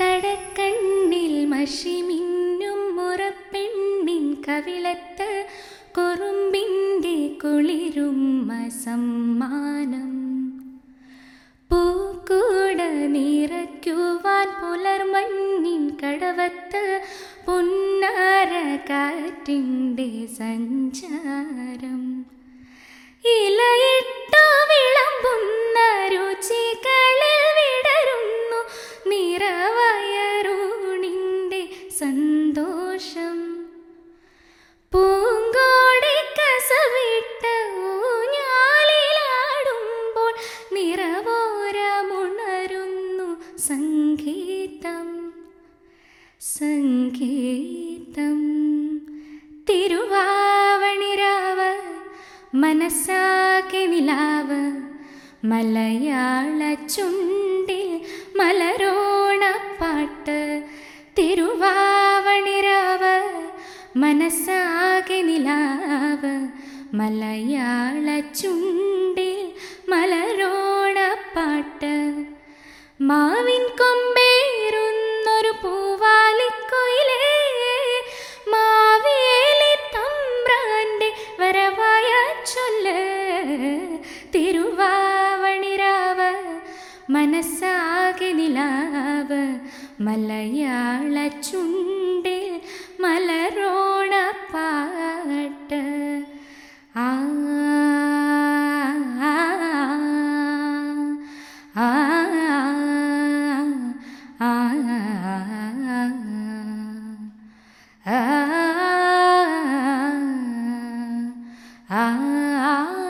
കടക്കണ്ണിൽ മഷി മിന്നും മുറപ്പെണ്ണിൻ കവിളത്ത് കുറുമ്പിന്റെ കുളിരും സമ്മാനം പൂക്കൂട നിറയ്ക്കുവാൻ പുലർമഞ്ഞിൻ കടവത്ത് പുന്നാര കാറ്റിന്റെ സഞ്ചാരം. ഇലയിട്ട വിളമ്പുന്ന രുചികളിൽ വിടരുന്നു നിറവ സന്തോഷം. പൂങ്കോടി കസവിട്ട് ഊഞ്ഞാലിലാടുമ്പോൾ നിറവോരമുണരുന്നു സംഗീതം. സംഗീതം. തിരുവാവണിരാവ് മനസ്സാകെ നിലാവ് മലയാള ചുണ്ടിൽ മലരോണപ്പാട്ട് തിരുവാവണിരാവ് മനസ്സാകെ നിലാവ് മലയാള ചുണ്ടിൽ മലരോണപ്പാട്ട് മാവിൻ കൊമ്പേറുന്നൊരു പൂവാലിക്കൊയിലേ മാവേലി തമ്പ്രാന്റെ വരവായ ചൊല്ല്. തിരുവാവണിരാവ് മനസ്സാകെ നിലാവ് മല മലരോണ പാട്ട് ആ ആ ആ